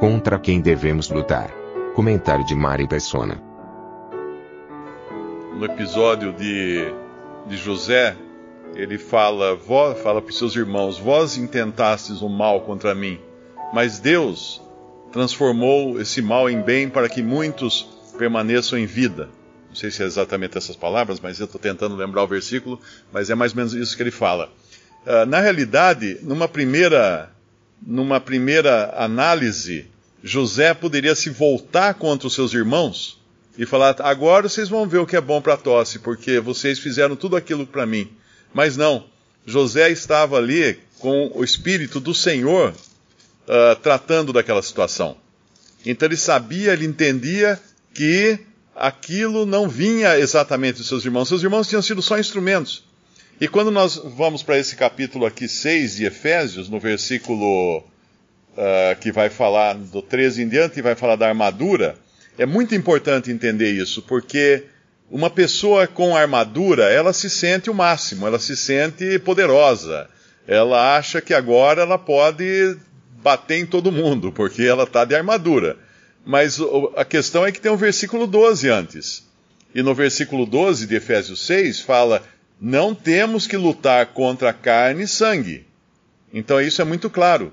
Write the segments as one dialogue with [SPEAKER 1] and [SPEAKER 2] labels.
[SPEAKER 1] Contra quem devemos lutar. Comentário de Mari Persona.
[SPEAKER 2] No episódio de, de José, ele fala, fala para os seus irmãos: Vós intentastes o mal contra mim, mas Deus transformou esse mal em bem para que muitos permaneçam em vida. Não sei se é exatamente essas palavras, mas eu estou tentando lembrar o versículo, mas é mais ou menos isso que ele fala. Uh, na realidade, numa primeira, numa primeira análise, José poderia se voltar contra os seus irmãos e falar: agora vocês vão ver o que é bom para a tosse, porque vocês fizeram tudo aquilo para mim. Mas não, José estava ali com o Espírito do Senhor uh, tratando daquela situação. Então ele sabia, ele entendia que aquilo não vinha exatamente dos seus irmãos. Seus irmãos tinham sido só instrumentos. E quando nós vamos para esse capítulo aqui 6 de Efésios, no versículo uh, que vai falar do 13 em diante, e vai falar da armadura, é muito importante entender isso, porque uma pessoa com armadura, ela se sente o máximo, ela se sente poderosa. Ela acha que agora ela pode bater em todo mundo, porque ela está de armadura. Mas a questão é que tem um versículo 12 antes. E no versículo 12 de Efésios 6 fala: Não temos que lutar contra carne e sangue. Então isso é muito claro.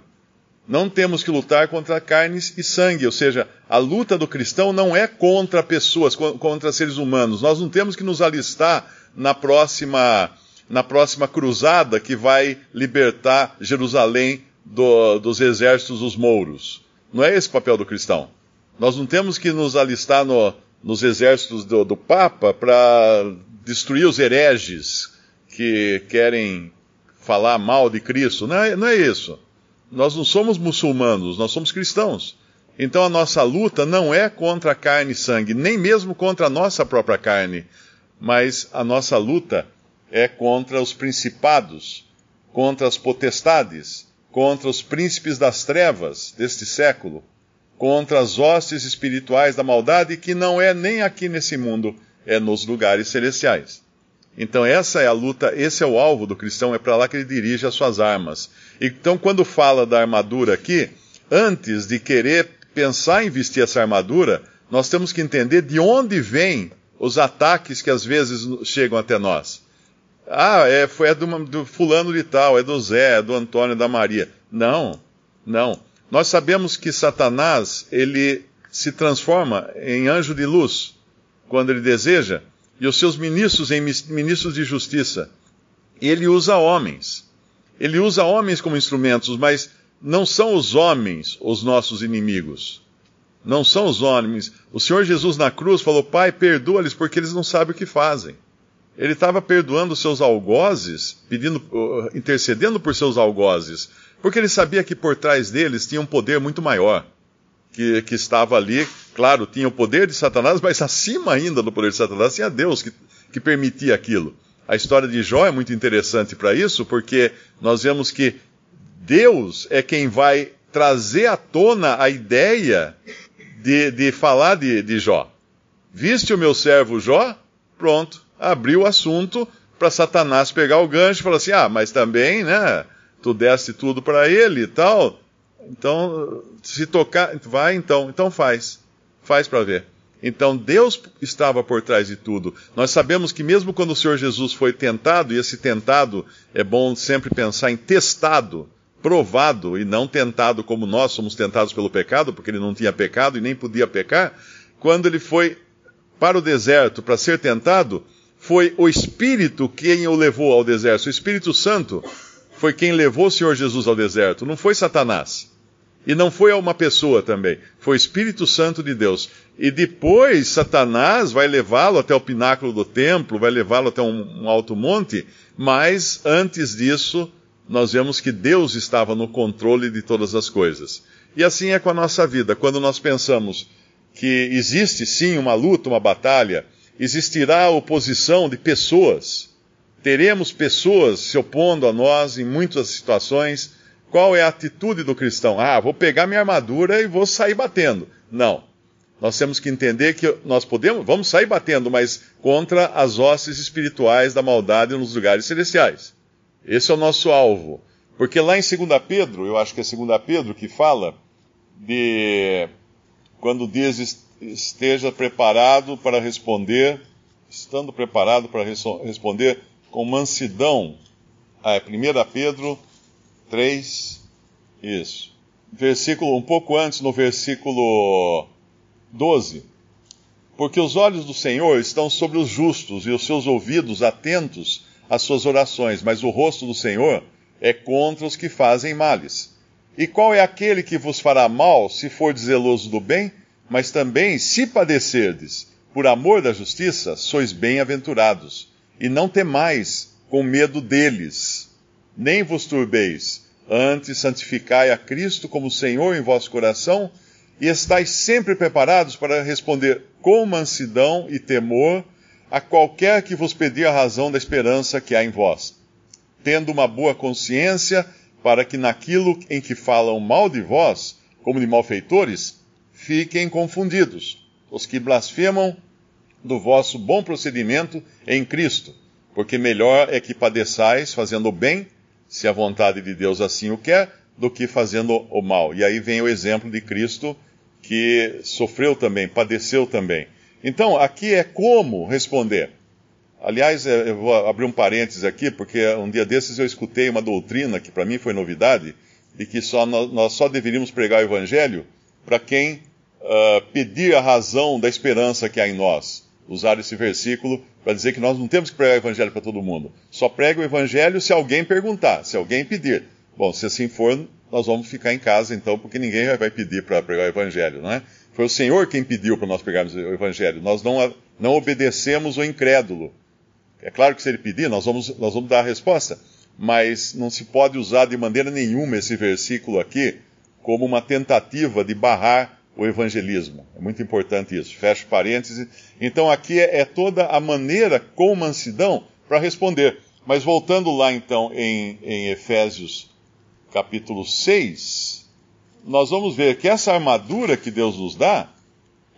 [SPEAKER 2] Não temos que lutar contra carnes e sangue, ou seja, a luta do cristão não é contra pessoas, contra seres humanos. Nós não temos que nos alistar na próxima, na próxima cruzada que vai libertar Jerusalém do, dos exércitos dos mouros. Não é esse o papel do cristão. Nós não temos que nos alistar no, nos exércitos do, do Papa para destruir os hereges que querem falar mal de Cristo. Não é, não é isso. Nós não somos muçulmanos, nós somos cristãos. Então a nossa luta não é contra a carne e sangue, nem mesmo contra a nossa própria carne, mas a nossa luta é contra os principados, contra as potestades, contra os príncipes das trevas deste século, contra as hostes espirituais da maldade que não é nem aqui nesse mundo, é nos lugares celestiais. Então essa é a luta, esse é o alvo do cristão, é para lá que ele dirige as suas armas. Então quando fala da armadura aqui, antes de querer pensar em vestir essa armadura, nós temos que entender de onde vêm os ataques que às vezes chegam até nós. Ah, é, foi, é do, do fulano de tal, é do Zé, é do Antônio, é da Maria. Não, não. Nós sabemos que Satanás, ele se transforma em anjo de luz quando ele deseja, e os seus ministros em ministros de justiça. Ele usa homens. Ele usa homens como instrumentos, mas não são os homens os nossos inimigos. Não são os homens. O Senhor Jesus na cruz falou: Pai, perdoa-lhes porque eles não sabem o que fazem. Ele estava perdoando seus algozes, pedindo, intercedendo por seus algozes, porque ele sabia que por trás deles tinha um poder muito maior, que, que estava ali Claro, tinha o poder de Satanás, mas acima ainda do poder de Satanás tinha Deus que, que permitia aquilo. A história de Jó é muito interessante para isso, porque nós vemos que Deus é quem vai trazer à tona a ideia de, de falar de, de Jó. Viste o meu servo Jó? Pronto, abriu o assunto para Satanás pegar o gancho e falar assim: ah, mas também, né? Tu deste tudo para ele e tal. Então, se tocar, vai então, então faz. Faz para ver. Então Deus estava por trás de tudo. Nós sabemos que mesmo quando o Senhor Jesus foi tentado, e esse tentado é bom sempre pensar em testado, provado, e não tentado como nós somos tentados pelo pecado, porque ele não tinha pecado e nem podia pecar, quando ele foi para o deserto para ser tentado, foi o Espírito quem o levou ao deserto. O Espírito Santo foi quem levou o Senhor Jesus ao deserto, não foi Satanás. E não foi a uma pessoa também, foi o Espírito Santo de Deus. E depois Satanás vai levá-lo até o pináculo do templo, vai levá-lo até um, um, alto monte, mas antes disso, nós vemos que Deus estava no controle de todas as coisas. E assim é com a nossa vida. Quando nós pensamos que existe sim uma luta, uma batalha, existirá oposição de pessoas, teremos pessoas se opondo a nós em muitas situações. Qual é a atitude do cristão? Ah, vou pegar minha armadura e vou sair batendo. Não. Nós temos que entender que nós podemos, vamos sair batendo, mas contra as hostes espirituais da maldade nos lugares celestiais. Esse é o nosso alvo. Porque lá em 2 Pedro, eu acho que é 2 Pedro que fala de quando diz esteja preparado para responder, estando preparado para responder com mansidão. Ah, é 1 Pedro 3, isso. Versículo, um pouco antes, no versículo 12. Porque os olhos do Senhor estão sobre os justos e os seus ouvidos atentos às suas orações, mas o rosto do Senhor é contra os que fazem males. E qual é aquele que vos fará mal se for zeloso do bem? Mas também, se padecerdes por amor da justiça, sois bem-aventurados. E não temais com medo deles, nem vos turbeis. Antes, santificai a Cristo como Senhor em vosso coração e estáis sempre preparados para responder com mansidão e temor a qualquer que vos pedir a razão da esperança que há em vós, tendo uma boa consciência para que naquilo em que falam mal de vós, como de malfeitores, fiquem confundidos os que blasfemam do vosso bom procedimento em Cristo, porque melhor é que padeçais fazendo o bem, se a vontade de Deus assim o quer, do que fazendo o mal. E aí vem o exemplo de Cristo que sofreu também, padeceu também. Então, aqui é como responder. Aliás, é, eu vou abrir um parênteses aqui, porque um dia desses eu escutei uma doutrina que para mim foi novidade, de que só, nós só deveríamos pregar o evangelho para quem uh, pedir a razão da esperança que há em nós. Usar esse versículo para dizer que nós não temos que pregar o evangelho para todo mundo. Só prega o evangelho se alguém perguntar, se alguém pedir. Bom, se assim for, nós vamos ficar em casa então, porque ninguém vai pedir para pregar o evangelho, não é? Foi o Senhor quem pediu para nós pregarmos o evangelho. Nós não, não obedecemos o incrédulo. É claro que se ele pedir, nós vamos, nós vamos dar a resposta. Mas não se pode usar de maneira nenhuma esse versículo aqui como uma tentativa de barrar o evangelismo. É muito importante isso. Fecho parênteses. Então aqui é, é toda a maneira com mansidão para responder. Mas voltando lá então em, em Efésios capítulo 6, nós vamos ver que essa armadura que Deus nos dá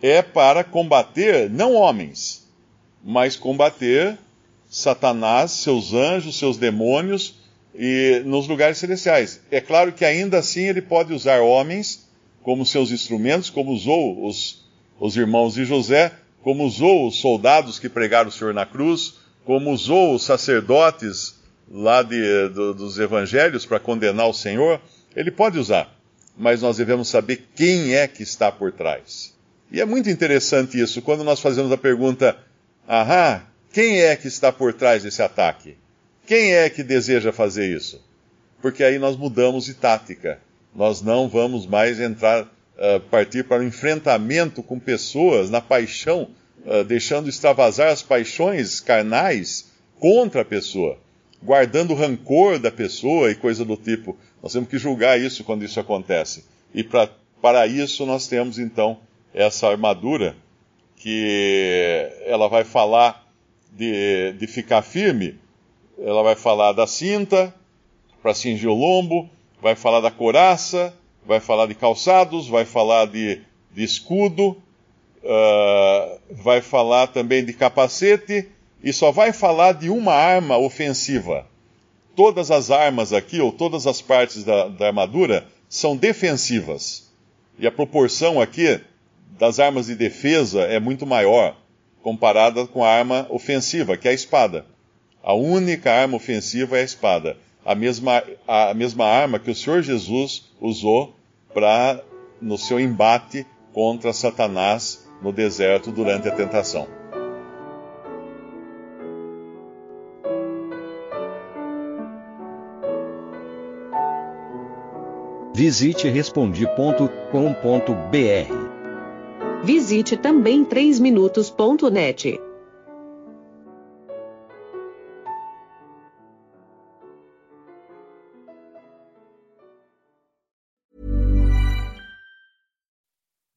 [SPEAKER 2] é para combater não homens, mas combater Satanás, seus anjos, seus demônios e nos lugares celestiais. É claro que ainda assim ele pode usar homens como seus instrumentos, como usou os, os irmãos de José, como usou os soldados que pregaram o Senhor na cruz, como usou os sacerdotes lá de, do, dos evangelhos para condenar o Senhor. Ele pode usar, mas nós devemos saber quem é que está por trás. E é muito interessante isso, quando nós fazemos a pergunta, ahá, quem é que está por trás desse ataque? Quem é que deseja fazer isso? Porque aí nós mudamos de tática. Nós não vamos mais entrar, uh, partir para o enfrentamento com pessoas na paixão, uh, deixando extravasar as paixões carnais contra a pessoa, guardando o rancor da pessoa e coisa do tipo. Nós temos que julgar isso quando isso acontece. E pra, para isso nós temos então essa armadura que ela vai falar de, de ficar firme, ela vai falar da cinta para cingir o lombo, vai falar da coraça, vai falar de calçados, vai falar de, de escudo, uh, vai falar também de capacete e só vai falar de uma arma ofensiva. Todas as armas aqui, ou todas as partes da, da armadura, são defensivas. E a proporção aqui das armas de defesa é muito maior comparada com a arma ofensiva, que é a espada. A única arma ofensiva é a espada. A mesma, a mesma arma que o Senhor Jesus usou para no seu embate contra Satanás no deserto durante a tentação.
[SPEAKER 3] Visite respondi.com.br
[SPEAKER 4] Visite também 3minutos.net.